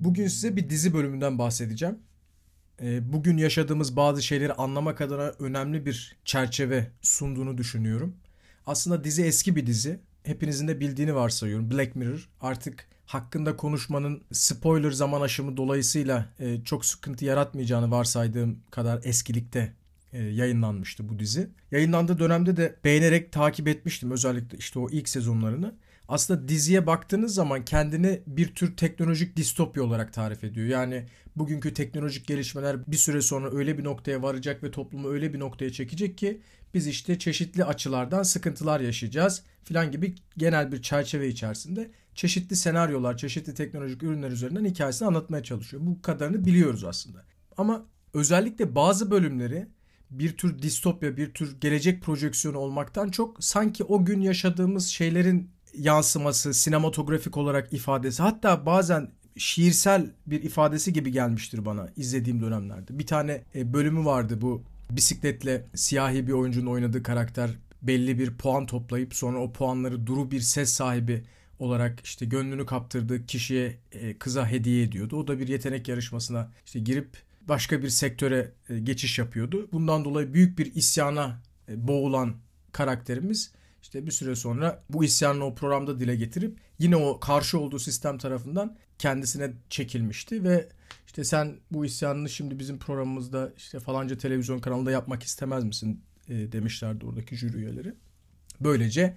Bugün size bir dizi bölümünden bahsedeceğim. Ee, bugün yaşadığımız bazı şeyleri anlamak adına önemli bir çerçeve sunduğunu düşünüyorum. Aslında dizi eski bir dizi. Hepinizin de bildiğini varsayıyorum. Black Mirror artık hakkında konuşmanın spoiler zaman aşımı dolayısıyla e, çok sıkıntı yaratmayacağını varsaydığım kadar eskilikte e, yayınlanmıştı bu dizi. Yayınlandığı dönemde de beğenerek takip etmiştim özellikle işte o ilk sezonlarını aslında diziye baktığınız zaman kendini bir tür teknolojik distopya olarak tarif ediyor. Yani bugünkü teknolojik gelişmeler bir süre sonra öyle bir noktaya varacak ve toplumu öyle bir noktaya çekecek ki biz işte çeşitli açılardan sıkıntılar yaşayacağız filan gibi genel bir çerçeve içerisinde çeşitli senaryolar, çeşitli teknolojik ürünler üzerinden hikayesini anlatmaya çalışıyor. Bu kadarını biliyoruz aslında. Ama özellikle bazı bölümleri bir tür distopya, bir tür gelecek projeksiyonu olmaktan çok sanki o gün yaşadığımız şeylerin yansıması, sinematografik olarak ifadesi hatta bazen şiirsel bir ifadesi gibi gelmiştir bana izlediğim dönemlerde. Bir tane e, bölümü vardı bu bisikletle siyahi bir oyuncunun oynadığı karakter belli bir puan toplayıp sonra o puanları duru bir ses sahibi olarak işte gönlünü kaptırdığı kişiye e, kıza hediye ediyordu. O da bir yetenek yarışmasına işte girip başka bir sektöre e, geçiş yapıyordu. Bundan dolayı büyük bir isyana boğulan karakterimiz işte bir süre sonra bu isyanını o programda dile getirip yine o karşı olduğu sistem tarafından kendisine çekilmişti ve işte sen bu isyanını şimdi bizim programımızda işte falanca televizyon kanalında yapmak istemez misin e, demişlerdi oradaki jüri üyeleri. Böylece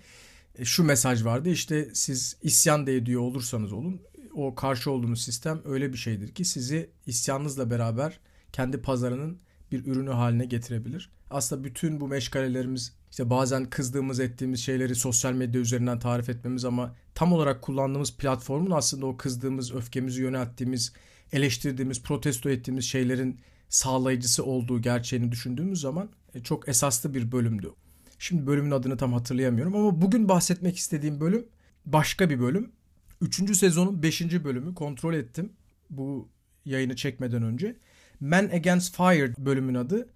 e, şu mesaj vardı işte siz isyan da ediyor olursanız olun o karşı olduğunuz sistem öyle bir şeydir ki sizi isyanınızla beraber kendi pazarının bir ürünü haline getirebilir. Aslında bütün bu meşgalelerimiz işte bazen kızdığımız ettiğimiz şeyleri sosyal medya üzerinden tarif etmemiz ama tam olarak kullandığımız platformun aslında o kızdığımız, öfkemizi yönelttiğimiz, eleştirdiğimiz, protesto ettiğimiz şeylerin sağlayıcısı olduğu gerçeğini düşündüğümüz zaman e, çok esaslı bir bölümdü. Şimdi bölümün adını tam hatırlayamıyorum ama bugün bahsetmek istediğim bölüm başka bir bölüm. Üçüncü sezonun beşinci bölümü kontrol ettim bu yayını çekmeden önce. Man Against Fire bölümün adı.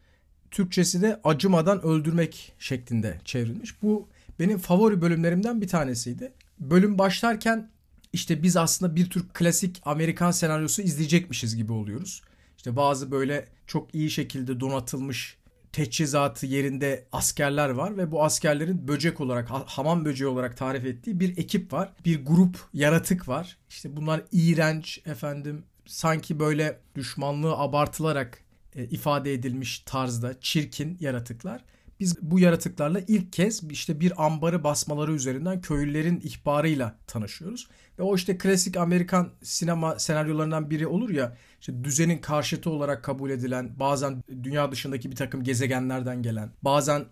Türkçesi de acımadan öldürmek şeklinde çevrilmiş. Bu benim favori bölümlerimden bir tanesiydi. Bölüm başlarken işte biz aslında bir tür klasik Amerikan senaryosu izleyecekmişiz gibi oluyoruz. İşte bazı böyle çok iyi şekilde donatılmış teçhizatı yerinde askerler var ve bu askerlerin böcek olarak hamam böceği olarak tarif ettiği bir ekip var. Bir grup yaratık var. İşte bunlar iğrenç efendim sanki böyle düşmanlığı abartılarak ifade edilmiş tarzda çirkin yaratıklar. Biz bu yaratıklarla ilk kez işte bir ambarı basmaları üzerinden köylülerin ihbarıyla tanışıyoruz. Ve o işte klasik Amerikan sinema senaryolarından biri olur ya işte düzenin karşıtı olarak kabul edilen bazen dünya dışındaki bir takım gezegenlerden gelen bazen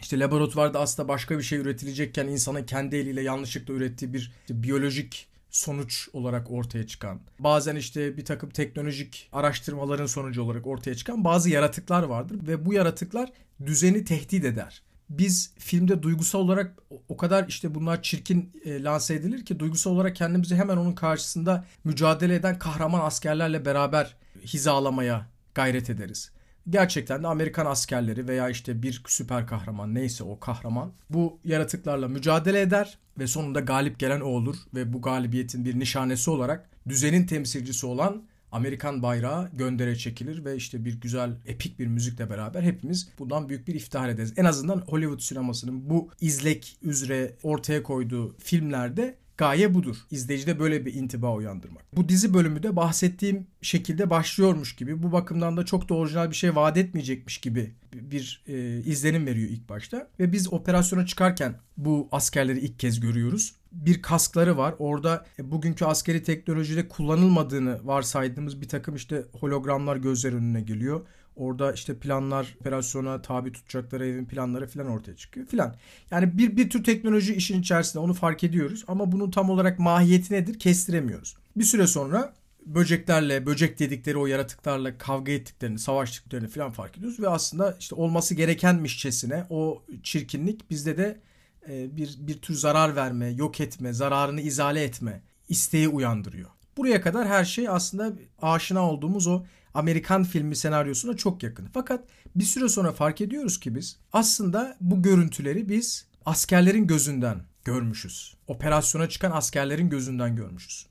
işte laboratuvarda aslında başka bir şey üretilecekken insanın kendi eliyle yanlışlıkla ürettiği bir işte biyolojik sonuç olarak ortaya çıkan, bazen işte bir takım teknolojik araştırmaların sonucu olarak ortaya çıkan bazı yaratıklar vardır ve bu yaratıklar düzeni tehdit eder. Biz filmde duygusal olarak o kadar işte bunlar çirkin e, lanse edilir ki duygusal olarak kendimizi hemen onun karşısında mücadele eden kahraman askerlerle beraber hizalamaya gayret ederiz gerçekten de Amerikan askerleri veya işte bir süper kahraman neyse o kahraman bu yaratıklarla mücadele eder ve sonunda galip gelen o olur ve bu galibiyetin bir nişanesi olarak düzenin temsilcisi olan Amerikan bayrağı göndere çekilir ve işte bir güzel epik bir müzikle beraber hepimiz bundan büyük bir iftihar ederiz. En azından Hollywood sinemasının bu izlek üzere ortaya koyduğu filmlerde Gaye budur. İzleyicide böyle bir intiba uyandırmak. Bu dizi bölümü de bahsettiğim şekilde başlıyormuş gibi. Bu bakımdan da çok da orijinal bir şey vaat etmeyecekmiş gibi bir e, izlenim veriyor ilk başta. Ve biz operasyona çıkarken bu askerleri ilk kez görüyoruz. Bir kaskları var. Orada e, bugünkü askeri teknolojide kullanılmadığını varsaydığımız bir takım işte hologramlar gözler önüne geliyor. Orada işte planlar, operasyona tabi tutacakları evin planları falan ortaya çıkıyor filan. Yani bir, bir tür teknoloji işin içerisinde onu fark ediyoruz ama bunun tam olarak mahiyeti nedir kestiremiyoruz. Bir süre sonra böceklerle, böcek dedikleri o yaratıklarla kavga ettiklerini, savaştıklarını falan fark ediyoruz ve aslında işte olması gerekenmişçesine o çirkinlik bizde de e, bir bir tür zarar verme, yok etme, zararını izale etme isteği uyandırıyor. Buraya kadar her şey aslında aşina olduğumuz o Amerikan filmi senaryosuna çok yakın. Fakat bir süre sonra fark ediyoruz ki biz aslında bu görüntüleri biz askerlerin gözünden görmüşüz. Operasyona çıkan askerlerin gözünden görmüşüz.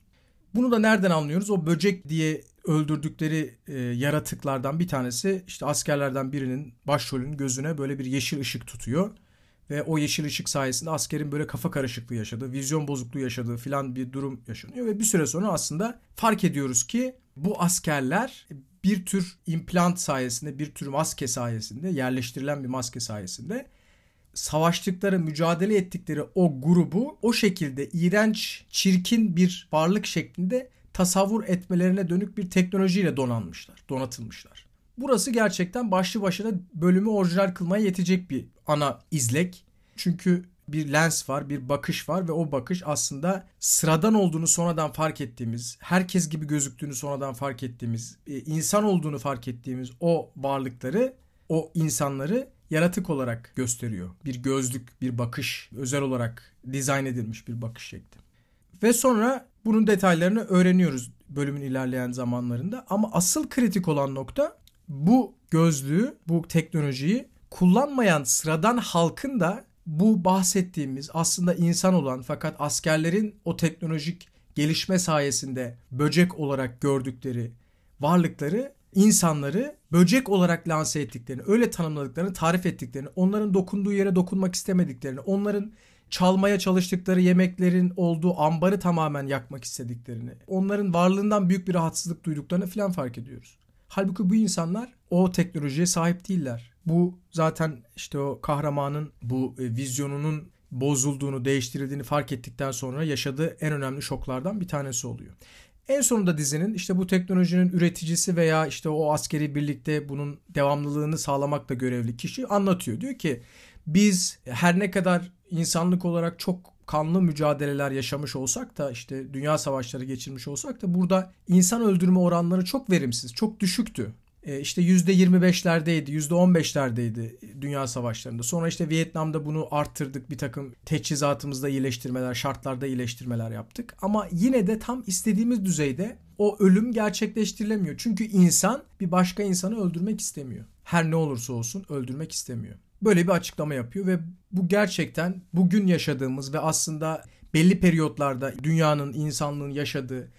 Bunu da nereden anlıyoruz? O böcek diye öldürdükleri e, yaratıklardan bir tanesi işte askerlerden birinin başrolünün gözüne böyle bir yeşil ışık tutuyor. Ve o yeşil ışık sayesinde askerin böyle kafa karışıklığı yaşadığı, vizyon bozukluğu yaşadığı filan bir durum yaşanıyor. Ve bir süre sonra aslında fark ediyoruz ki bu askerler bir tür implant sayesinde, bir tür maske sayesinde, yerleştirilen bir maske sayesinde savaştıkları, mücadele ettikleri o grubu o şekilde iğrenç, çirkin bir varlık şeklinde tasavvur etmelerine dönük bir teknolojiyle donanmışlar, donatılmışlar. Burası gerçekten başlı başına bölümü orijinal kılmaya yetecek bir ana izlek. Çünkü bir lens var, bir bakış var ve o bakış aslında sıradan olduğunu sonradan fark ettiğimiz, herkes gibi gözüktüğünü sonradan fark ettiğimiz, e, insan olduğunu fark ettiğimiz o varlıkları, o insanları yaratık olarak gösteriyor. Bir gözlük, bir bakış, özel olarak dizayn edilmiş bir bakış şekli. Ve sonra bunun detaylarını öğreniyoruz bölümün ilerleyen zamanlarında. Ama asıl kritik olan nokta bu gözlüğü, bu teknolojiyi kullanmayan sıradan halkın da bu bahsettiğimiz aslında insan olan fakat askerlerin o teknolojik gelişme sayesinde böcek olarak gördükleri varlıkları insanları böcek olarak lanse ettiklerini, öyle tanımladıklarını, tarif ettiklerini, onların dokunduğu yere dokunmak istemediklerini, onların çalmaya çalıştıkları yemeklerin olduğu ambarı tamamen yakmak istediklerini, onların varlığından büyük bir rahatsızlık duyduklarını falan fark ediyoruz. Halbuki bu insanlar o teknolojiye sahip değiller. Bu zaten işte o kahramanın bu e, vizyonunun bozulduğunu, değiştirildiğini fark ettikten sonra yaşadığı en önemli şoklardan bir tanesi oluyor. En sonunda dizinin işte bu teknolojinin üreticisi veya işte o askeri birlikte bunun devamlılığını sağlamakla görevli kişi anlatıyor. Diyor ki biz her ne kadar insanlık olarak çok kanlı mücadeleler yaşamış olsak da işte dünya savaşları geçirmiş olsak da burada insan öldürme oranları çok verimsiz, çok düşüktü. E işte %25'lerdeydi, %15'lerdeydi dünya savaşlarında. Sonra işte Vietnam'da bunu arttırdık. Bir takım teçhizatımızda iyileştirmeler, şartlarda iyileştirmeler yaptık. Ama yine de tam istediğimiz düzeyde o ölüm gerçekleştirilemiyor. Çünkü insan bir başka insanı öldürmek istemiyor. Her ne olursa olsun öldürmek istemiyor. Böyle bir açıklama yapıyor ve bu gerçekten bugün yaşadığımız ve aslında belli periyotlarda dünyanın, insanlığın yaşadığı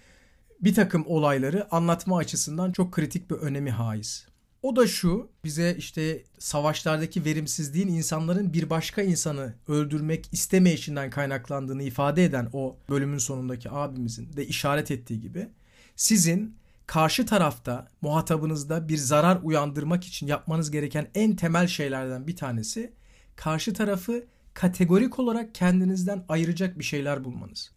bir takım olayları anlatma açısından çok kritik bir önemi haiz. O da şu bize işte savaşlardaki verimsizliğin insanların bir başka insanı öldürmek istemeyişinden kaynaklandığını ifade eden o bölümün sonundaki abimizin de işaret ettiği gibi sizin karşı tarafta muhatabınızda bir zarar uyandırmak için yapmanız gereken en temel şeylerden bir tanesi karşı tarafı kategorik olarak kendinizden ayıracak bir şeyler bulmanız.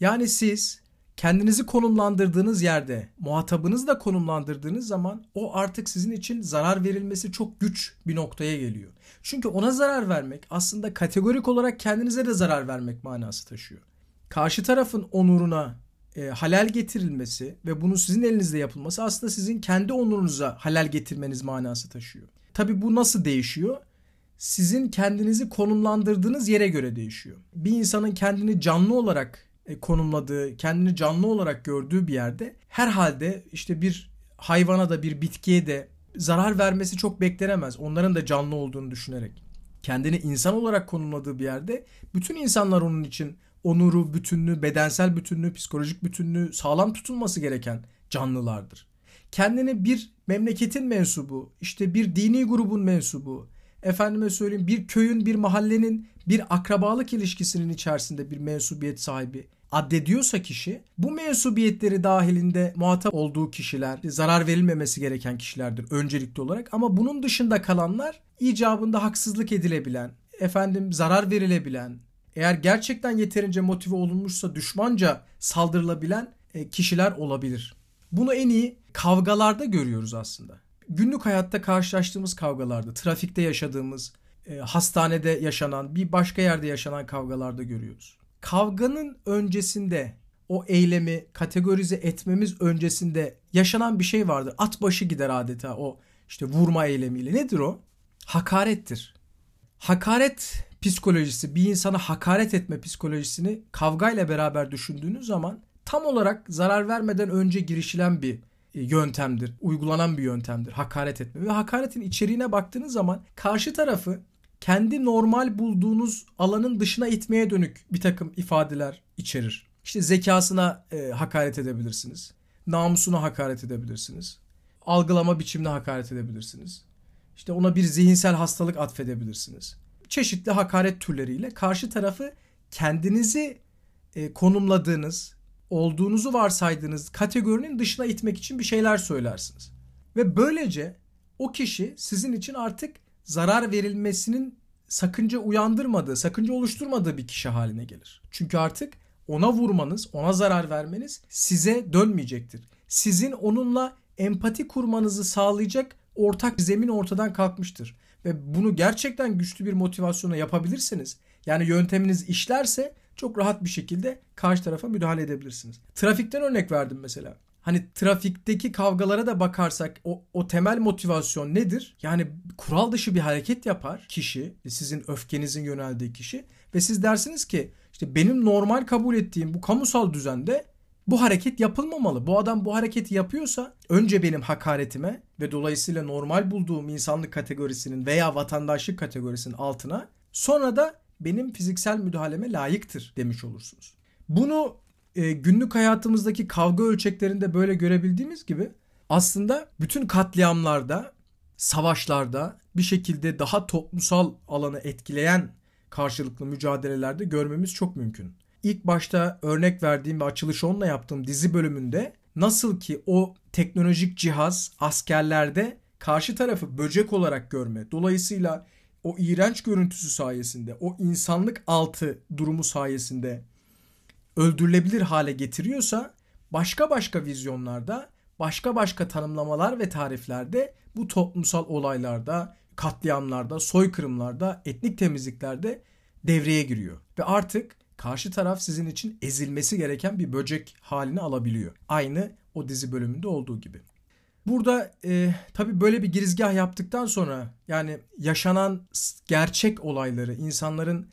Yani siz kendinizi konumlandırdığınız yerde muhatabınızı da konumlandırdığınız zaman o artık sizin için zarar verilmesi çok güç bir noktaya geliyor. Çünkü ona zarar vermek aslında kategorik olarak kendinize de zarar vermek manası taşıyor. Karşı tarafın onuruna e, halel getirilmesi ve bunun sizin elinizde yapılması aslında sizin kendi onurunuza halel getirmeniz manası taşıyor. Tabi bu nasıl değişiyor? Sizin kendinizi konumlandırdığınız yere göre değişiyor. Bir insanın kendini canlı olarak konumladığı, kendini canlı olarak gördüğü bir yerde herhalde işte bir hayvana da bir bitkiye de zarar vermesi çok beklenemez. Onların da canlı olduğunu düşünerek. Kendini insan olarak konumladığı bir yerde bütün insanlar onun için onuru, bütünlüğü, bedensel bütünlüğü, psikolojik bütünlüğü sağlam tutulması gereken canlılardır. Kendini bir memleketin mensubu, işte bir dini grubun mensubu, efendime söyleyeyim bir köyün, bir mahallenin, bir akrabalık ilişkisinin içerisinde bir mensubiyet sahibi addediyorsa kişi bu mensubiyetleri dahilinde muhatap olduğu kişiler zarar verilmemesi gereken kişilerdir öncelikli olarak ama bunun dışında kalanlar icabında haksızlık edilebilen, efendim zarar verilebilen, eğer gerçekten yeterince motive olunmuşsa düşmanca saldırılabilen e, kişiler olabilir. Bunu en iyi kavgalarda görüyoruz aslında. Günlük hayatta karşılaştığımız kavgalarda, trafikte yaşadığımız, e, hastanede yaşanan, bir başka yerde yaşanan kavgalarda görüyoruz. Kavganın öncesinde o eylemi kategorize etmemiz öncesinde yaşanan bir şey vardır. At başı gider adeta o işte vurma eylemiyle. Nedir o? Hakarettir. Hakaret psikolojisi, bir insana hakaret etme psikolojisini kavgayla beraber düşündüğünüz zaman tam olarak zarar vermeden önce girişilen bir yöntemdir. Uygulanan bir yöntemdir hakaret etme. Ve hakaretin içeriğine baktığınız zaman karşı tarafı kendi normal bulduğunuz alanın dışına itmeye dönük bir takım ifadeler içerir. İşte zekasına e, hakaret edebilirsiniz. Namusuna hakaret edebilirsiniz. Algılama biçimine hakaret edebilirsiniz. İşte ona bir zihinsel hastalık atfedebilirsiniz. Çeşitli hakaret türleriyle karşı tarafı kendinizi e, konumladığınız, olduğunuzu varsaydığınız kategorinin dışına itmek için bir şeyler söylersiniz. Ve böylece o kişi sizin için artık zarar verilmesinin sakınca uyandırmadığı, sakınca oluşturmadığı bir kişi haline gelir. Çünkü artık ona vurmanız, ona zarar vermeniz size dönmeyecektir. Sizin onunla empati kurmanızı sağlayacak ortak zemin ortadan kalkmıştır. Ve bunu gerçekten güçlü bir motivasyona yapabilirseniz, yani yönteminiz işlerse çok rahat bir şekilde karşı tarafa müdahale edebilirsiniz. Trafikten örnek verdim mesela. Hani trafikteki kavgalara da bakarsak o, o temel motivasyon nedir? Yani kural dışı bir hareket yapar kişi, sizin öfkenizin yöneldiği kişi ve siz dersiniz ki işte benim normal kabul ettiğim bu kamusal düzende bu hareket yapılmamalı. Bu adam bu hareketi yapıyorsa önce benim hakaretime ve dolayısıyla normal bulduğum insanlık kategorisinin veya vatandaşlık kategorisinin altına sonra da benim fiziksel müdahaleme layıktır demiş olursunuz. Bunu e, günlük hayatımızdaki kavga ölçeklerinde böyle görebildiğimiz gibi aslında bütün katliamlarda, savaşlarda bir şekilde daha toplumsal alanı etkileyen karşılıklı mücadelelerde görmemiz çok mümkün. İlk başta örnek verdiğim ve açılış onunla yaptığım dizi bölümünde nasıl ki o teknolojik cihaz askerlerde karşı tarafı böcek olarak görme, dolayısıyla o iğrenç görüntüsü sayesinde, o insanlık altı durumu sayesinde öldürülebilir hale getiriyorsa başka başka vizyonlarda, başka başka tanımlamalar ve tariflerde bu toplumsal olaylarda, katliamlarda, soykırımlarda, etnik temizliklerde devreye giriyor. Ve artık karşı taraf sizin için ezilmesi gereken bir böcek halini alabiliyor. Aynı o dizi bölümünde olduğu gibi. Burada e, tabii böyle bir girizgah yaptıktan sonra yani yaşanan gerçek olayları, insanların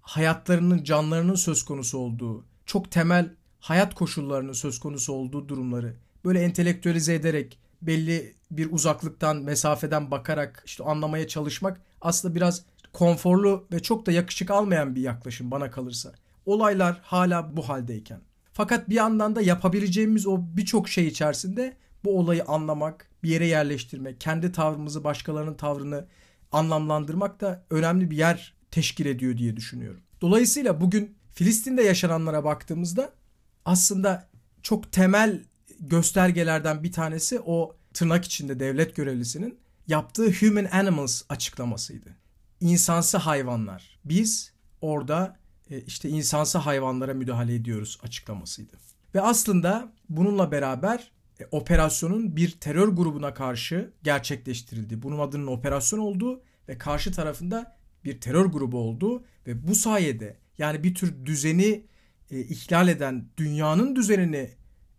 hayatlarının, canlarının söz konusu olduğu, çok temel hayat koşullarının söz konusu olduğu durumları böyle entelektüelize ederek belli bir uzaklıktan, mesafeden bakarak işte anlamaya çalışmak aslında biraz konforlu ve çok da yakışık almayan bir yaklaşım bana kalırsa. Olaylar hala bu haldeyken. Fakat bir yandan da yapabileceğimiz o birçok şey içerisinde bu olayı anlamak, bir yere yerleştirmek, kendi tavrımızı başkalarının tavrını anlamlandırmak da önemli bir yer teşkil ediyor diye düşünüyorum. Dolayısıyla bugün Filistin'de yaşananlara baktığımızda aslında çok temel göstergelerden bir tanesi o tırnak içinde devlet görevlisinin yaptığı human animals açıklamasıydı. İnsansı hayvanlar. Biz orada e, işte insansı hayvanlara müdahale ediyoruz açıklamasıydı. Ve aslında bununla beraber e, operasyonun bir terör grubuna karşı gerçekleştirildi. Bunun adının operasyon olduğu ve karşı tarafında bir terör grubu olduğu ve bu sayede yani bir tür düzeni e, ihlal eden, dünyanın düzenini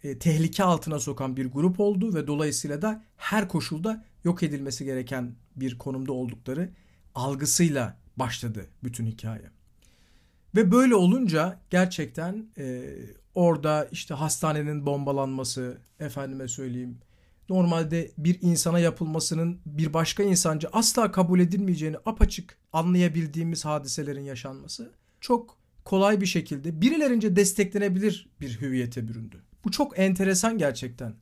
e, tehlike altına sokan bir grup oldu ve dolayısıyla da her koşulda yok edilmesi gereken bir konumda oldukları algısıyla başladı bütün hikaye. Ve böyle olunca gerçekten e, orada işte hastanenin bombalanması, efendime söyleyeyim, normalde bir insana yapılmasının bir başka insanca asla kabul edilmeyeceğini apaçık anlayabildiğimiz hadiselerin yaşanması çok kolay bir şekilde birilerince desteklenebilir bir hüviyete büründü. Bu çok enteresan gerçekten.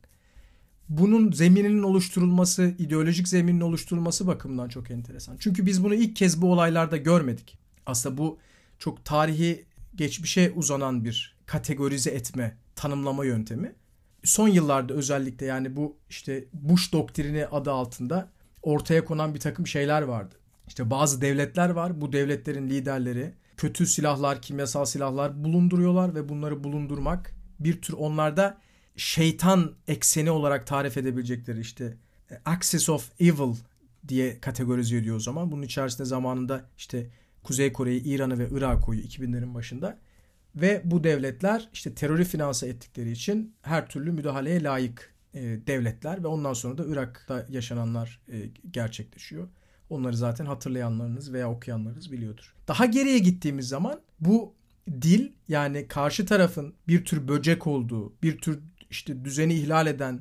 Bunun zemininin oluşturulması, ideolojik zeminin oluşturulması bakımından çok enteresan. Çünkü biz bunu ilk kez bu olaylarda görmedik. Aslında bu çok tarihi geçmişe uzanan bir kategorize etme, tanımlama yöntemi. Son yıllarda özellikle yani bu işte Bush doktrini adı altında ortaya konan bir takım şeyler vardı. İşte bazı devletler var. Bu devletlerin liderleri kötü silahlar, kimyasal silahlar bulunduruyorlar ve bunları bulundurmak bir tür onlarda şeytan ekseni olarak tarif edebilecekleri işte e, Axis of Evil diye kategorize ediyor o zaman. Bunun içerisinde zamanında işte Kuzey Kore'yi, İran'ı ve Irak'ı koyuyor 2000'lerin başında. Ve bu devletler işte terörü finanse ettikleri için her türlü müdahaleye layık e, devletler ve ondan sonra da Irak'ta yaşananlar e, gerçekleşiyor. Onları zaten hatırlayanlarınız veya okuyanlarınız biliyordur. Daha geriye gittiğimiz zaman bu dil yani karşı tarafın bir tür böcek olduğu, bir tür işte düzeni ihlal eden,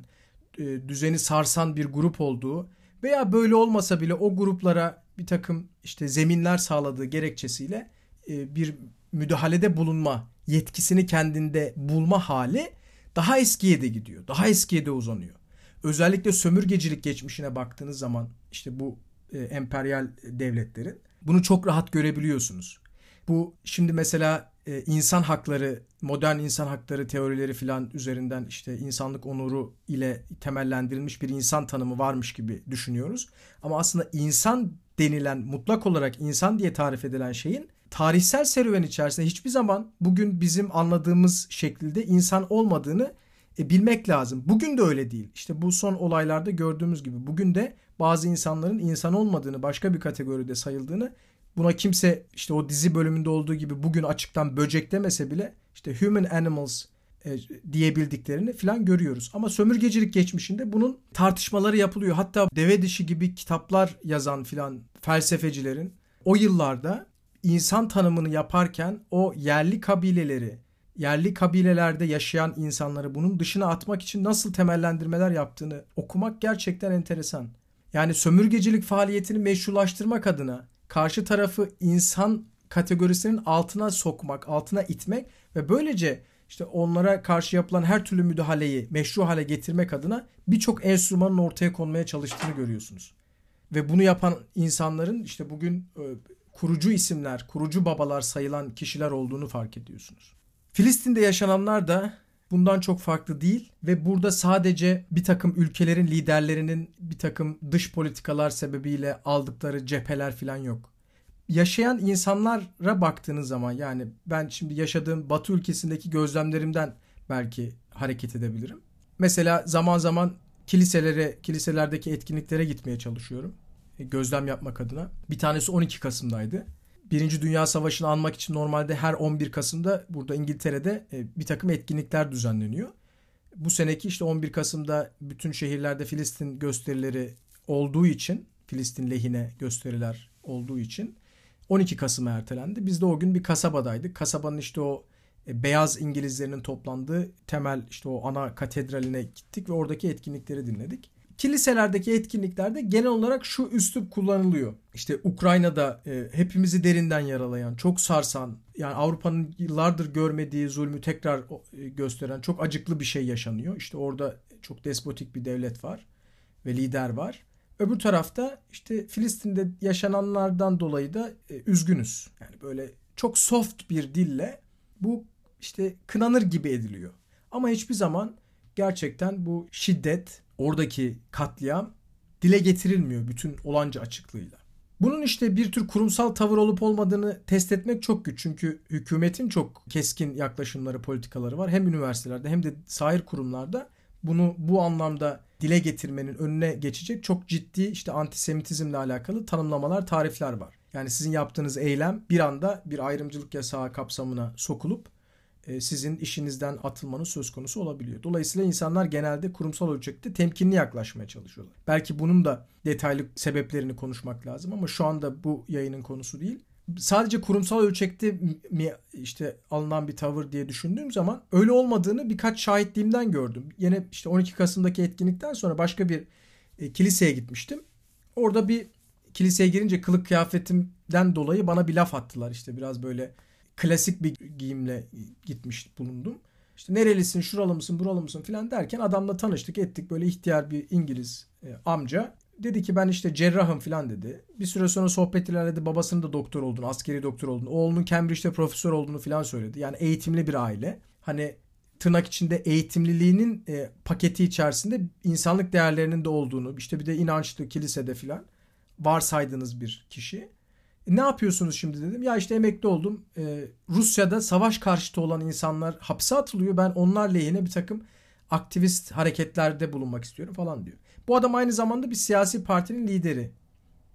e, düzeni sarsan bir grup olduğu veya böyle olmasa bile o gruplara bir takım işte zeminler sağladığı gerekçesiyle e, bir müdahalede bulunma yetkisini kendinde bulma hali daha eskiye de gidiyor. Daha eskiye de uzanıyor. Özellikle sömürgecilik geçmişine baktığınız zaman işte bu e, emperyal devletlerin bunu çok rahat görebiliyorsunuz. Bu şimdi mesela e, insan hakları, modern insan hakları teorileri filan üzerinden işte insanlık onuru ile temellendirilmiş bir insan tanımı varmış gibi düşünüyoruz. Ama aslında insan denilen mutlak olarak insan diye tarif edilen şeyin tarihsel serüven içerisinde hiçbir zaman bugün bizim anladığımız şekilde insan olmadığını e, bilmek lazım. Bugün de öyle değil. İşte bu son olaylarda gördüğümüz gibi bugün de bazı insanların insan olmadığını, başka bir kategoride sayıldığını buna kimse işte o dizi bölümünde olduğu gibi bugün açıktan böcek demese bile işte human animals e, diyebildiklerini falan görüyoruz. Ama sömürgecilik geçmişinde bunun tartışmaları yapılıyor. Hatta deve dişi gibi kitaplar yazan filan felsefecilerin o yıllarda insan tanımını yaparken o yerli kabileleri, yerli kabilelerde yaşayan insanları bunun dışına atmak için nasıl temellendirmeler yaptığını okumak gerçekten enteresan. Yani sömürgecilik faaliyetini meşrulaştırmak adına karşı tarafı insan kategorisinin altına sokmak, altına itmek ve böylece işte onlara karşı yapılan her türlü müdahaleyi meşru hale getirmek adına birçok enstrümanın ortaya konmaya çalıştığını görüyorsunuz. Ve bunu yapan insanların işte bugün e, kurucu isimler, kurucu babalar sayılan kişiler olduğunu fark ediyorsunuz. Filistin'de yaşananlar da bundan çok farklı değil ve burada sadece bir takım ülkelerin liderlerinin bir takım dış politikalar sebebiyle aldıkları cepheler falan yok. Yaşayan insanlara baktığınız zaman yani ben şimdi yaşadığım Batı ülkesindeki gözlemlerimden belki hareket edebilirim. Mesela zaman zaman kiliselere, kiliselerdeki etkinliklere gitmeye çalışıyorum. Gözlem yapmak adına. Bir tanesi 12 Kasım'daydı. Birinci Dünya Savaşı'nı anmak için normalde her 11 Kasım'da burada İngiltere'de e, bir takım etkinlikler düzenleniyor. Bu seneki işte 11 Kasım'da bütün şehirlerde Filistin gösterileri olduğu için, Filistin lehine gösteriler olduğu için 12 Kasım'a ertelendi. Biz de o gün bir kasabadaydık. Kasabanın işte o e, beyaz İngilizlerinin toplandığı temel işte o ana katedraline gittik ve oradaki etkinlikleri dinledik kiliselerdeki etkinliklerde genel olarak şu üslup kullanılıyor. İşte Ukrayna'da e, hepimizi derinden yaralayan, çok sarsan, yani Avrupa'nın yıllardır görmediği zulmü tekrar e, gösteren çok acıklı bir şey yaşanıyor. İşte orada çok despotik bir devlet var ve lider var. Öbür tarafta işte Filistin'de yaşananlardan dolayı da e, üzgünüz. Yani böyle çok soft bir dille bu işte kınanır gibi ediliyor. Ama hiçbir zaman gerçekten bu şiddet, oradaki katliam dile getirilmiyor bütün olanca açıklığıyla. Bunun işte bir tür kurumsal tavır olup olmadığını test etmek çok güç. Çünkü hükümetin çok keskin yaklaşımları, politikaları var. Hem üniversitelerde hem de sahir kurumlarda bunu bu anlamda dile getirmenin önüne geçecek çok ciddi işte antisemitizmle alakalı tanımlamalar, tarifler var. Yani sizin yaptığınız eylem bir anda bir ayrımcılık yasağı kapsamına sokulup sizin işinizden atılmanız söz konusu olabiliyor. Dolayısıyla insanlar genelde kurumsal ölçekte temkinli yaklaşmaya çalışıyorlar. Belki bunun da detaylı sebeplerini konuşmak lazım ama şu anda bu yayının konusu değil. Sadece kurumsal ölçekte mi işte alınan bir tavır diye düşündüğüm zaman öyle olmadığını birkaç şahitliğimden gördüm. Yine işte 12 Kasım'daki etkinlikten sonra başka bir e, kiliseye gitmiştim. Orada bir kiliseye girince kılık kıyafetimden dolayı bana bir laf attılar işte biraz böyle klasik bir giyimle gitmiş bulundum. İşte nerelisin, şuralı mısın, buralı mısın filan derken adamla tanıştık ettik. Böyle ihtiyar bir İngiliz e, amca. Dedi ki ben işte cerrahım filan dedi. Bir süre sonra sohbet ilerledi. Babasının da doktor olduğunu, askeri doktor olduğunu, oğlunun Cambridge'de profesör olduğunu filan söyledi. Yani eğitimli bir aile. Hani tırnak içinde eğitimliliğinin e, paketi içerisinde insanlık değerlerinin de olduğunu, işte bir de inançlı kilisede filan varsaydığınız bir kişi. Ne yapıyorsunuz şimdi dedim. Ya işte emekli oldum. Ee, Rusya'da savaş karşıtı olan insanlar hapse atılıyor. Ben onlar lehine bir takım aktivist hareketlerde bulunmak istiyorum falan diyor. Bu adam aynı zamanda bir siyasi partinin lideri.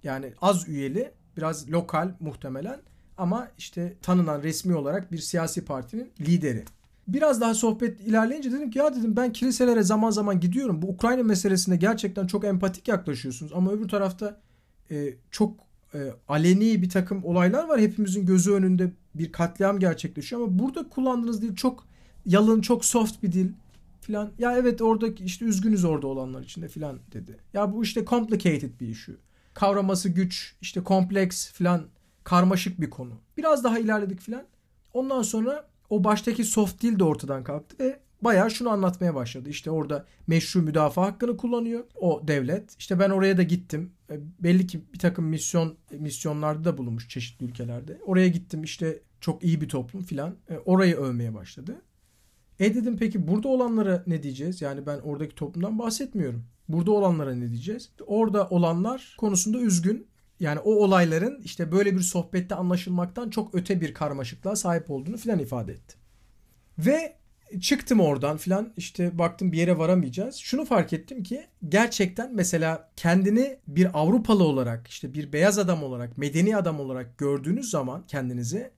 Yani az üyeli, biraz lokal muhtemelen ama işte tanınan resmi olarak bir siyasi partinin lideri. Biraz daha sohbet ilerleyince dedim ki ya dedim ben kiliselere zaman zaman gidiyorum. Bu Ukrayna meselesinde gerçekten çok empatik yaklaşıyorsunuz ama öbür tarafta e, çok e, aleni bir takım olaylar var. Hepimizin gözü önünde bir katliam gerçekleşiyor ama burada kullandığınız dil çok yalın, çok soft bir dil filan. Ya evet orada işte üzgünüz orada olanlar içinde filan dedi. Ya bu işte complicated bir işi. Kavraması güç, işte kompleks filan karmaşık bir konu. Biraz daha ilerledik filan. Ondan sonra o baştaki soft dil de ortadan kalktı ve bayağı şunu anlatmaya başladı. İşte orada meşru müdafaa hakkını kullanıyor o devlet. İşte ben oraya da gittim. E, belli ki bir takım misyon misyonlarda da bulunmuş çeşitli ülkelerde. Oraya gittim işte çok iyi bir toplum filan. E, orayı övmeye başladı. E dedim peki burada olanlara ne diyeceğiz? Yani ben oradaki toplumdan bahsetmiyorum. Burada olanlara ne diyeceğiz? Orada olanlar konusunda üzgün. Yani o olayların işte böyle bir sohbette anlaşılmaktan çok öte bir karmaşıklığa sahip olduğunu filan ifade etti. Ve çıktım oradan filan işte baktım bir yere varamayacağız. Şunu fark ettim ki gerçekten mesela kendini bir Avrupalı olarak işte bir beyaz adam olarak medeni adam olarak gördüğünüz zaman kendinizi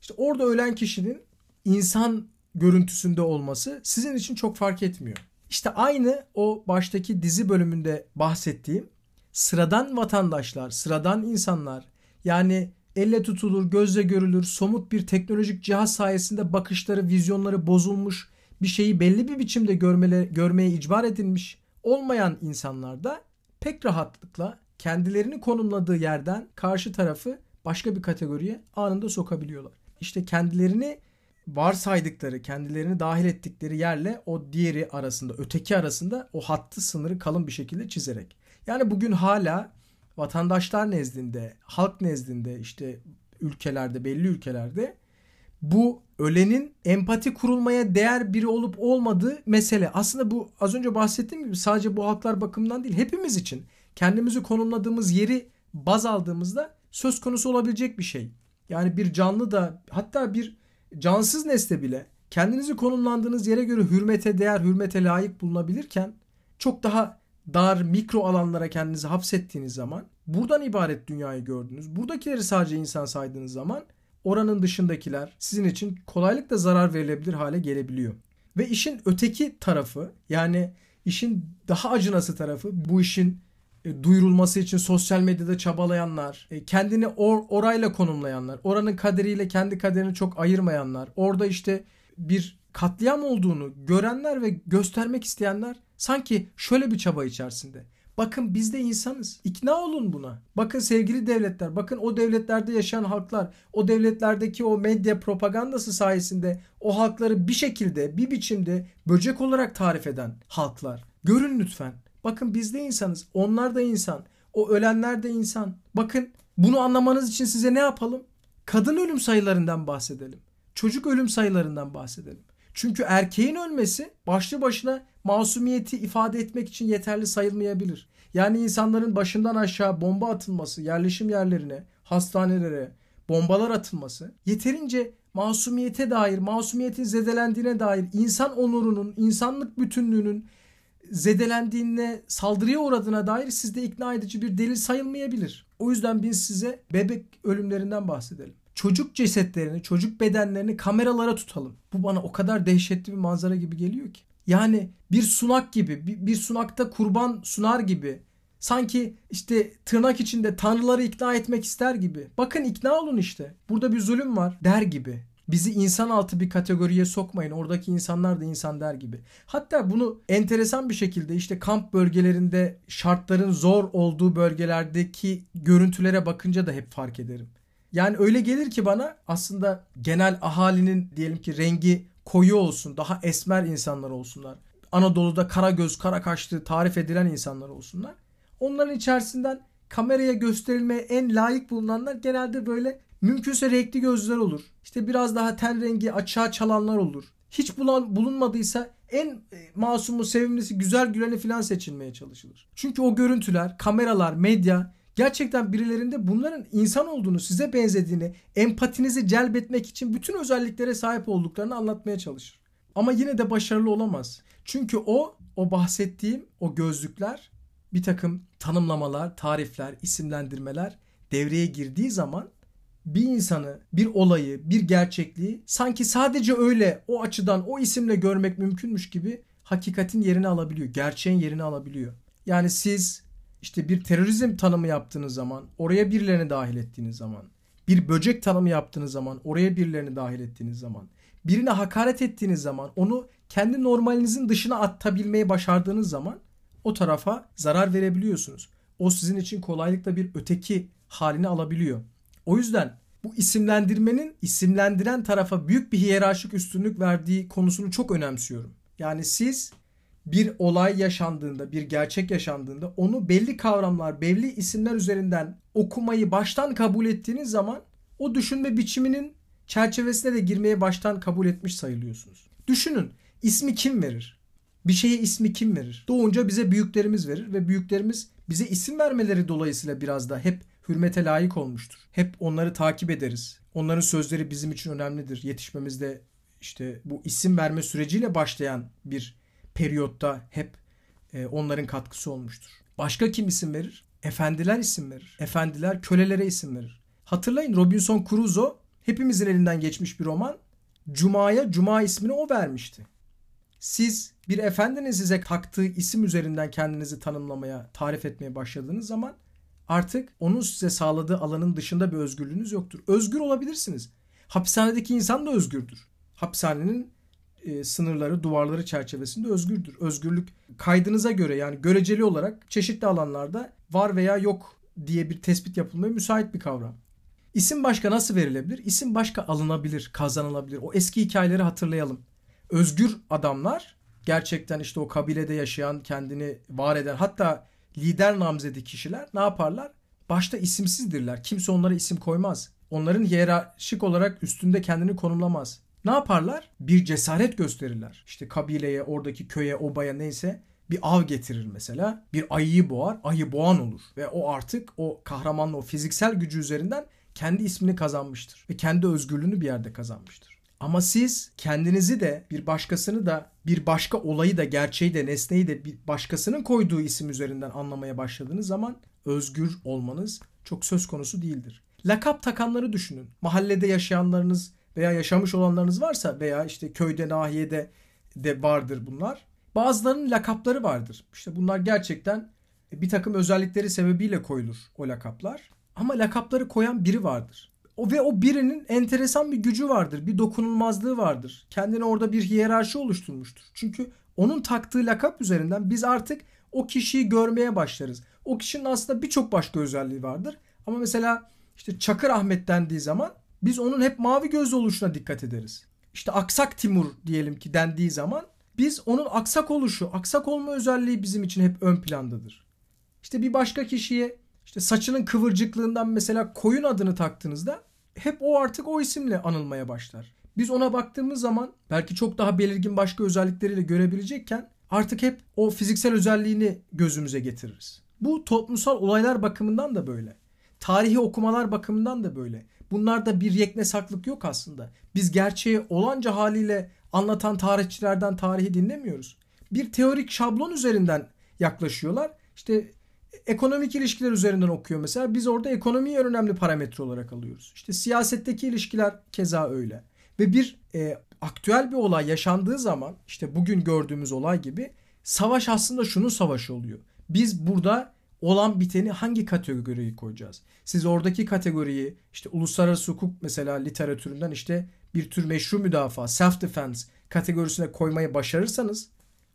işte orada ölen kişinin insan görüntüsünde olması sizin için çok fark etmiyor. İşte aynı o baştaki dizi bölümünde bahsettiğim sıradan vatandaşlar, sıradan insanlar yani elle tutulur, gözle görülür, somut bir teknolojik cihaz sayesinde bakışları, vizyonları bozulmuş, bir şeyi belli bir biçimde görmele, görmeye icbar edilmiş olmayan insanlar da pek rahatlıkla kendilerini konumladığı yerden karşı tarafı başka bir kategoriye anında sokabiliyorlar. İşte kendilerini varsaydıkları, kendilerini dahil ettikleri yerle o diğeri arasında, öteki arasında o hattı sınırı kalın bir şekilde çizerek. Yani bugün hala vatandaşlar nezdinde, halk nezdinde işte ülkelerde, belli ülkelerde bu ölenin empati kurulmaya değer biri olup olmadığı mesele. Aslında bu az önce bahsettiğim gibi sadece bu halklar bakımından değil hepimiz için kendimizi konumladığımız yeri baz aldığımızda söz konusu olabilecek bir şey. Yani bir canlı da hatta bir cansız nesne bile kendinizi konumlandığınız yere göre hürmete değer, hürmete layık bulunabilirken çok daha dar mikro alanlara kendinizi hapsettiğiniz zaman buradan ibaret dünyayı gördünüz. Buradakileri sadece insan saydığınız zaman oranın dışındakiler sizin için kolaylıkla zarar verilebilir hale gelebiliyor. Ve işin öteki tarafı yani işin daha acınası tarafı bu işin e, duyurulması için sosyal medyada çabalayanlar, e, kendini or, orayla konumlayanlar, oranın kaderiyle kendi kaderini çok ayırmayanlar, orada işte bir katliam olduğunu görenler ve göstermek isteyenler sanki şöyle bir çaba içerisinde. Bakın biz de insanız. İkna olun buna. Bakın sevgili devletler, bakın o devletlerde yaşayan halklar, o devletlerdeki o medya propagandası sayesinde o halkları bir şekilde, bir biçimde böcek olarak tarif eden halklar. Görün lütfen. Bakın biz de insanız. Onlar da insan. O ölenler de insan. Bakın bunu anlamanız için size ne yapalım? Kadın ölüm sayılarından bahsedelim. Çocuk ölüm sayılarından bahsedelim. Çünkü erkeğin ölmesi başlı başına masumiyeti ifade etmek için yeterli sayılmayabilir. Yani insanların başından aşağı bomba atılması, yerleşim yerlerine, hastanelere bombalar atılması yeterince masumiyete dair, masumiyetin zedelendiğine dair insan onurunun, insanlık bütünlüğünün zedelendiğine, saldırıya uğradığına dair sizde ikna edici bir delil sayılmayabilir. O yüzden biz size bebek ölümlerinden bahsedelim. Çocuk cesetlerini, çocuk bedenlerini kameralara tutalım. Bu bana o kadar dehşetli bir manzara gibi geliyor ki. Yani bir sunak gibi, bir, bir sunakta kurban sunar gibi. Sanki işte tırnak içinde tanrıları ikna etmek ister gibi. Bakın ikna olun işte. Burada bir zulüm var der gibi. Bizi insan altı bir kategoriye sokmayın. Oradaki insanlar da insan der gibi. Hatta bunu enteresan bir şekilde işte kamp bölgelerinde şartların zor olduğu bölgelerdeki görüntülere bakınca da hep fark ederim. Yani öyle gelir ki bana aslında genel ahalinin diyelim ki rengi koyu olsun, daha esmer insanlar olsunlar. Anadolu'da kara göz, kara kaşlı tarif edilen insanlar olsunlar. Onların içerisinden kameraya gösterilmeye en layık bulunanlar genelde böyle Mümkünse renkli gözler olur. İşte biraz daha ten rengi açığa çalanlar olur. Hiç bulan, bulunmadıysa en e, masumu, sevimlisi, güzel güleni falan seçilmeye çalışılır. Çünkü o görüntüler, kameralar, medya gerçekten birilerinde bunların insan olduğunu, size benzediğini, empatinizi celbetmek için bütün özelliklere sahip olduklarını anlatmaya çalışır. Ama yine de başarılı olamaz. Çünkü o, o bahsettiğim o gözlükler bir takım tanımlamalar, tarifler, isimlendirmeler devreye girdiği zaman bir insanı, bir olayı, bir gerçekliği sanki sadece öyle o açıdan o isimle görmek mümkünmüş gibi hakikatin yerini alabiliyor. Gerçeğin yerini alabiliyor. Yani siz işte bir terörizm tanımı yaptığınız zaman, oraya birilerini dahil ettiğiniz zaman, bir böcek tanımı yaptığınız zaman, oraya birilerini dahil ettiğiniz zaman, birine hakaret ettiğiniz zaman, onu kendi normalinizin dışına atabilmeyi başardığınız zaman o tarafa zarar verebiliyorsunuz. O sizin için kolaylıkla bir öteki halini alabiliyor. O yüzden bu isimlendirmenin isimlendiren tarafa büyük bir hiyerarşik üstünlük verdiği konusunu çok önemsiyorum. Yani siz bir olay yaşandığında, bir gerçek yaşandığında onu belli kavramlar, belli isimler üzerinden okumayı baştan kabul ettiğiniz zaman o düşünme biçiminin çerçevesine de girmeye baştan kabul etmiş sayılıyorsunuz. Düşünün, ismi kim verir? Bir şeye ismi kim verir? Doğunca bize büyüklerimiz verir ve büyüklerimiz bize isim vermeleri dolayısıyla biraz da hep hürmete layık olmuştur. Hep onları takip ederiz. Onların sözleri bizim için önemlidir. Yetişmemizde işte bu isim verme süreciyle başlayan bir periyotta hep e, onların katkısı olmuştur. Başka kim isim verir? Efendiler isim verir. Efendiler kölelere isim verir. Hatırlayın Robinson Crusoe hepimizin elinden geçmiş bir roman. Cuma'ya Cuma ismini o vermişti. Siz bir efendinin size taktığı isim üzerinden kendinizi tanımlamaya, tarif etmeye başladığınız zaman artık onun size sağladığı alanın dışında bir özgürlüğünüz yoktur. Özgür olabilirsiniz. Hapishanedeki insan da özgürdür. Hapishanenin e, sınırları, duvarları çerçevesinde özgürdür. Özgürlük kaydınıza göre yani göreceli olarak çeşitli alanlarda var veya yok diye bir tespit yapılmaya müsait bir kavram. İsim başka nasıl verilebilir? İsim başka alınabilir, kazanılabilir. O eski hikayeleri hatırlayalım. Özgür adamlar gerçekten işte o kabilede yaşayan, kendini var eden hatta lider namzedi kişiler ne yaparlar? Başta isimsizdirler. Kimse onlara isim koymaz. Onların hiyerarşik olarak üstünde kendini konumlamaz. Ne yaparlar? Bir cesaret gösterirler. İşte kabileye, oradaki köye, obaya neyse bir av getirir mesela. Bir ayıyı boğar, ayı boğan olur. Ve o artık o kahramanla o fiziksel gücü üzerinden kendi ismini kazanmıştır. Ve kendi özgürlüğünü bir yerde kazanmıştır. Ama siz kendinizi de bir başkasını da bir başka olayı da gerçeği de nesneyi de bir başkasının koyduğu isim üzerinden anlamaya başladığınız zaman özgür olmanız çok söz konusu değildir. Lakap takanları düşünün. Mahallede yaşayanlarınız veya yaşamış olanlarınız varsa veya işte köyde, nahiyede de vardır bunlar. Bazılarının lakapları vardır. İşte bunlar gerçekten bir takım özellikleri sebebiyle koyulur o lakaplar. Ama lakapları koyan biri vardır. O ve o birinin enteresan bir gücü vardır, bir dokunulmazlığı vardır. Kendine orada bir hiyerarşi oluşturmuştur. Çünkü onun taktığı lakap üzerinden biz artık o kişiyi görmeye başlarız. O kişinin aslında birçok başka özelliği vardır. Ama mesela işte Çakır Ahmet dendiği zaman biz onun hep mavi gözlü oluşuna dikkat ederiz. İşte Aksak Timur diyelim ki dendiği zaman biz onun aksak oluşu, aksak olma özelliği bizim için hep ön plandadır. İşte bir başka kişiye işte saçının kıvırcıklığından mesela koyun adını taktığınızda hep o artık o isimle anılmaya başlar. Biz ona baktığımız zaman belki çok daha belirgin başka özellikleriyle görebilecekken artık hep o fiziksel özelliğini gözümüze getiririz. Bu toplumsal olaylar bakımından da böyle. Tarihi okumalar bakımından da böyle. Bunlarda bir yekne saklık yok aslında. Biz gerçeği olanca haliyle anlatan tarihçilerden tarihi dinlemiyoruz. Bir teorik şablon üzerinden yaklaşıyorlar. İşte ekonomik ilişkiler üzerinden okuyor mesela. Biz orada ekonomiyi en önemli parametre olarak alıyoruz. İşte siyasetteki ilişkiler keza öyle. Ve bir e, aktüel bir olay yaşandığı zaman işte bugün gördüğümüz olay gibi savaş aslında şunun savaşı oluyor. Biz burada olan biteni hangi kategoriye koyacağız? Siz oradaki kategoriyi işte uluslararası hukuk mesela literatüründen işte bir tür meşru müdafaa, self defense kategorisine koymayı başarırsanız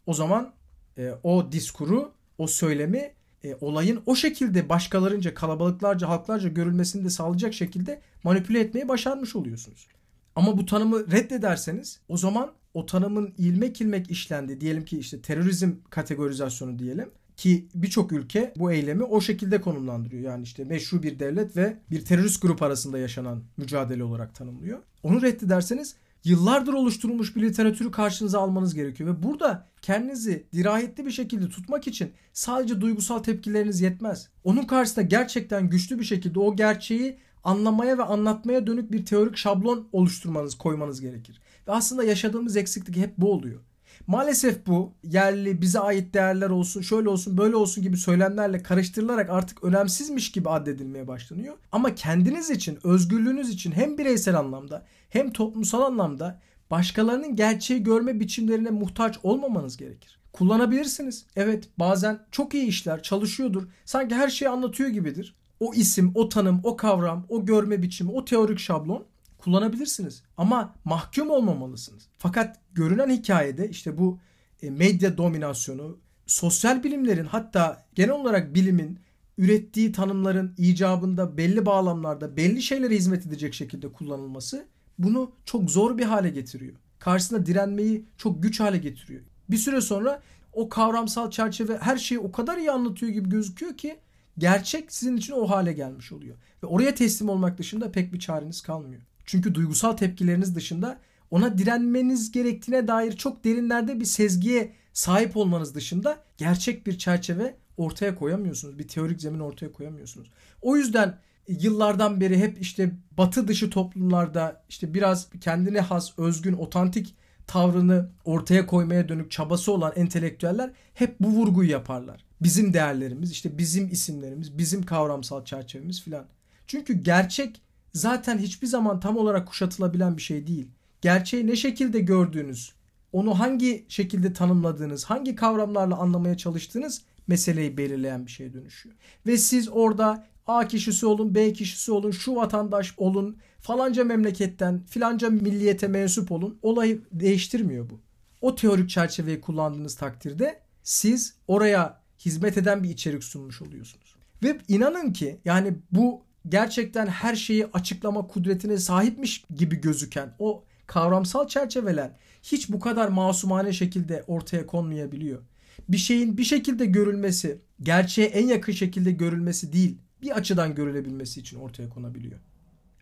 o zaman e, o diskuru, o söylemi e, olayın o şekilde başkalarınca, kalabalıklarca, halklarca görülmesini de sağlayacak şekilde manipüle etmeyi başarmış oluyorsunuz. Ama bu tanımı reddederseniz o zaman o tanımın ilmek ilmek işlendi. Diyelim ki işte terörizm kategorizasyonu diyelim ki birçok ülke bu eylemi o şekilde konumlandırıyor. Yani işte meşru bir devlet ve bir terörist grup arasında yaşanan mücadele olarak tanımlıyor. Onu reddederseniz yıllardır oluşturulmuş bir literatürü karşınıza almanız gerekiyor. Ve burada kendinizi dirayetli bir şekilde tutmak için sadece duygusal tepkileriniz yetmez. Onun karşısında gerçekten güçlü bir şekilde o gerçeği anlamaya ve anlatmaya dönük bir teorik şablon oluşturmanız, koymanız gerekir. Ve aslında yaşadığımız eksiklik hep bu oluyor. Maalesef bu yerli bize ait değerler olsun şöyle olsun böyle olsun gibi söylemlerle karıştırılarak artık önemsizmiş gibi addedilmeye başlanıyor. Ama kendiniz için özgürlüğünüz için hem bireysel anlamda hem toplumsal anlamda başkalarının gerçeği görme biçimlerine muhtaç olmamanız gerekir. Kullanabilirsiniz. Evet bazen çok iyi işler çalışıyordur. Sanki her şeyi anlatıyor gibidir. O isim, o tanım, o kavram, o görme biçimi, o teorik şablon kullanabilirsiniz. Ama mahkum olmamalısınız. Fakat görünen hikayede işte bu e, medya dominasyonu, sosyal bilimlerin hatta genel olarak bilimin ürettiği tanımların icabında belli bağlamlarda belli şeylere hizmet edecek şekilde kullanılması bunu çok zor bir hale getiriyor. Karşısında direnmeyi çok güç hale getiriyor. Bir süre sonra o kavramsal çerçeve her şeyi o kadar iyi anlatıyor gibi gözüküyor ki gerçek sizin için o hale gelmiş oluyor. Ve oraya teslim olmak dışında pek bir çareniz kalmıyor. Çünkü duygusal tepkileriniz dışında ona direnmeniz gerektiğine dair çok derinlerde bir sezgiye sahip olmanız dışında gerçek bir çerçeve ortaya koyamıyorsunuz. Bir teorik zemin ortaya koyamıyorsunuz. O yüzden yıllardan beri hep işte batı dışı toplumlarda işte biraz kendine has, özgün, otantik tavrını ortaya koymaya dönük çabası olan entelektüeller hep bu vurguyu yaparlar. Bizim değerlerimiz, işte bizim isimlerimiz, bizim kavramsal çerçevemiz filan. Çünkü gerçek zaten hiçbir zaman tam olarak kuşatılabilen bir şey değil. Gerçeği ne şekilde gördüğünüz, onu hangi şekilde tanımladığınız, hangi kavramlarla anlamaya çalıştığınız meseleyi belirleyen bir şeye dönüşüyor. Ve siz orada A kişisi olun, B kişisi olun, şu vatandaş olun, falanca memleketten, filanca milliyete mensup olun. Olayı değiştirmiyor bu. O teorik çerçeveyi kullandığınız takdirde siz oraya hizmet eden bir içerik sunmuş oluyorsunuz. Ve inanın ki yani bu gerçekten her şeyi açıklama kudretine sahipmiş gibi gözüken o kavramsal çerçeveler hiç bu kadar masumane şekilde ortaya konmayabiliyor. Bir şeyin bir şekilde görülmesi, gerçeğe en yakın şekilde görülmesi değil, bir açıdan görülebilmesi için ortaya konabiliyor.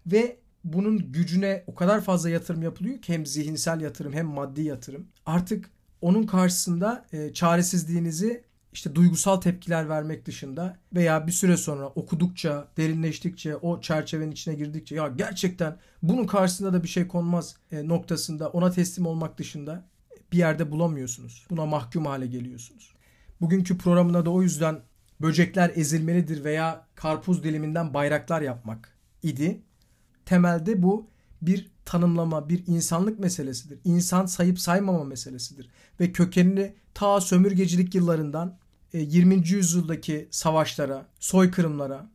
Ve bunun gücüne o kadar fazla yatırım yapılıyor ki hem zihinsel yatırım hem maddi yatırım. Artık onun karşısında e, çaresizliğinizi işte duygusal tepkiler vermek dışında veya bir süre sonra okudukça, derinleştikçe, o çerçevenin içine girdikçe ya gerçekten bunun karşısında da bir şey konmaz e, noktasında ona teslim olmak dışında bir yerde bulamıyorsunuz. Buna mahkum hale geliyorsunuz. Bugünkü programına da o yüzden böcekler ezilmelidir veya karpuz diliminden bayraklar yapmak idi. Temelde bu bir tanımlama, bir insanlık meselesidir. İnsan sayıp saymama meselesidir. Ve kökenini ta sömürgecilik yıllarından 20. E, yüzyıldaki savaşlara, soykırımlara,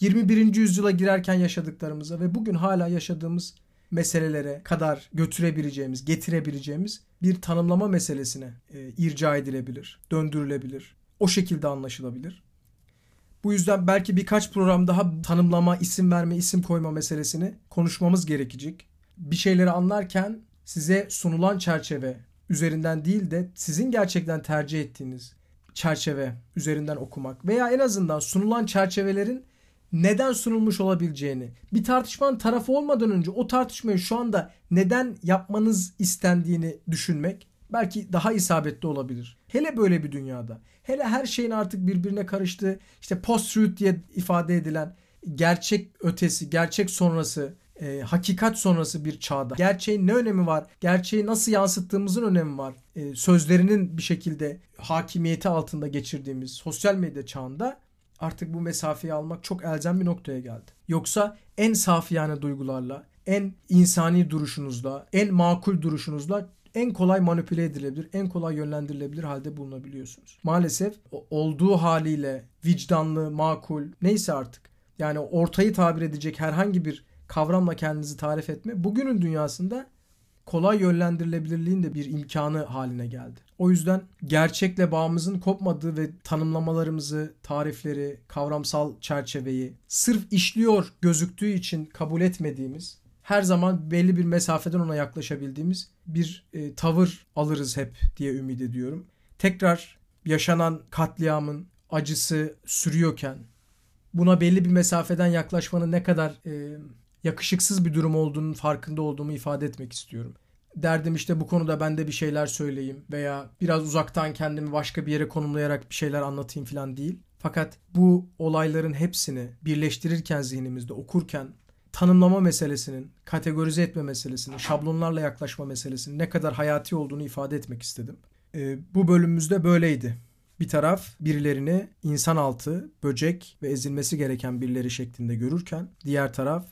21. yüzyıla girerken yaşadıklarımıza ve bugün hala yaşadığımız meselelere kadar götürebileceğimiz, getirebileceğimiz bir tanımlama meselesine e, irca edilebilir, döndürülebilir. O şekilde anlaşılabilir. Bu yüzden belki birkaç program daha tanımlama, isim verme, isim koyma meselesini konuşmamız gerekecek. Bir şeyleri anlarken size sunulan çerçeve üzerinden değil de sizin gerçekten tercih ettiğiniz çerçeve üzerinden okumak veya en azından sunulan çerçevelerin neden sunulmuş olabileceğini, bir tartışmanın tarafı olmadan önce o tartışmayı şu anda neden yapmanız istendiğini düşünmek belki daha isabetli olabilir. Hele böyle bir dünyada. Hele her şeyin artık birbirine karıştığı, işte post-truth diye ifade edilen gerçek ötesi, gerçek sonrası, e, hakikat sonrası bir çağda. Gerçeğin ne önemi var? Gerçeği nasıl yansıttığımızın önemi var. E, sözlerinin bir şekilde hakimiyeti altında geçirdiğimiz sosyal medya çağında artık bu mesafeyi almak çok elzem bir noktaya geldi. Yoksa en safiyane duygularla, en insani duruşunuzla, en makul duruşunuzla en kolay manipüle edilebilir, en kolay yönlendirilebilir halde bulunabiliyorsunuz. Maalesef olduğu haliyle vicdanlı, makul neyse artık yani ortayı tabir edecek herhangi bir kavramla kendinizi tarif etme bugünün dünyasında kolay yönlendirilebilirliğin de bir imkanı haline geldi. O yüzden gerçekle bağımızın kopmadığı ve tanımlamalarımızı, tarifleri, kavramsal çerçeveyi sırf işliyor gözüktüğü için kabul etmediğimiz, her zaman belli bir mesafeden ona yaklaşabildiğimiz bir e, tavır alırız hep diye ümit ediyorum. Tekrar yaşanan katliamın acısı sürüyorken buna belli bir mesafeden yaklaşmanın ne kadar e, yakışıksız bir durum olduğunun farkında olduğumu ifade etmek istiyorum. Derdim işte bu konuda ben de bir şeyler söyleyeyim veya biraz uzaktan kendimi başka bir yere konumlayarak bir şeyler anlatayım falan değil. Fakat bu olayların hepsini birleştirirken zihnimizde okurken tanımlama meselesinin, kategorize etme meselesinin, şablonlarla yaklaşma meselesinin ne kadar hayati olduğunu ifade etmek istedim. Ee, bu bölümümüzde böyleydi. Bir taraf birilerini insan altı, böcek ve ezilmesi gereken birileri şeklinde görürken diğer taraf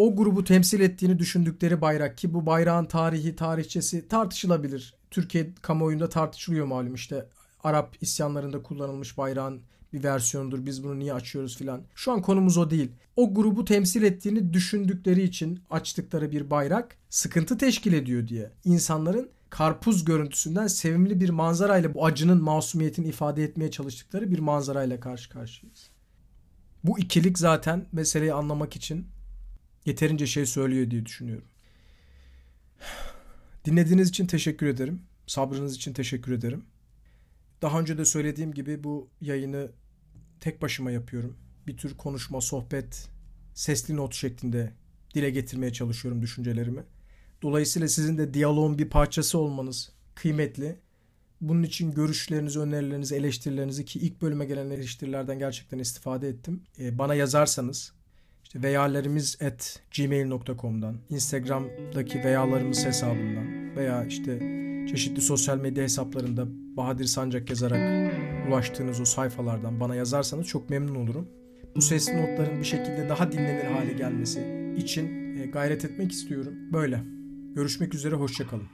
o grubu temsil ettiğini düşündükleri bayrak ki bu bayrağın tarihi, tarihçesi tartışılabilir. Türkiye kamuoyunda tartışılıyor malum işte Arap isyanlarında kullanılmış bayrağın bir versiyonudur. Biz bunu niye açıyoruz filan. Şu an konumuz o değil. O grubu temsil ettiğini düşündükleri için açtıkları bir bayrak sıkıntı teşkil ediyor diye. İnsanların karpuz görüntüsünden sevimli bir manzarayla bu acının masumiyetini ifade etmeye çalıştıkları bir manzarayla karşı karşıyayız. Bu ikilik zaten meseleyi anlamak için yeterince şey söylüyor diye düşünüyorum. Dinlediğiniz için teşekkür ederim. Sabrınız için teşekkür ederim. Daha önce de söylediğim gibi bu yayını tek başıma yapıyorum. Bir tür konuşma, sohbet, sesli not şeklinde dile getirmeye çalışıyorum düşüncelerimi. Dolayısıyla sizin de diyaloğun bir parçası olmanız kıymetli. Bunun için görüşlerinizi, önerilerinizi, eleştirilerinizi ki ilk bölüme gelen eleştirilerden gerçekten istifade ettim. Ee, bana yazarsanız işte veyallerimiz at gmail.com'dan, Instagram'daki veyalarımız hesabından veya işte çeşitli sosyal medya hesaplarında Bahadır Sancak yazarak ulaştığınız o sayfalardan bana yazarsanız çok memnun olurum. Bu sesli notların bir şekilde daha dinlenir hale gelmesi için e, gayret etmek istiyorum. Böyle. Görüşmek üzere, hoşçakalın.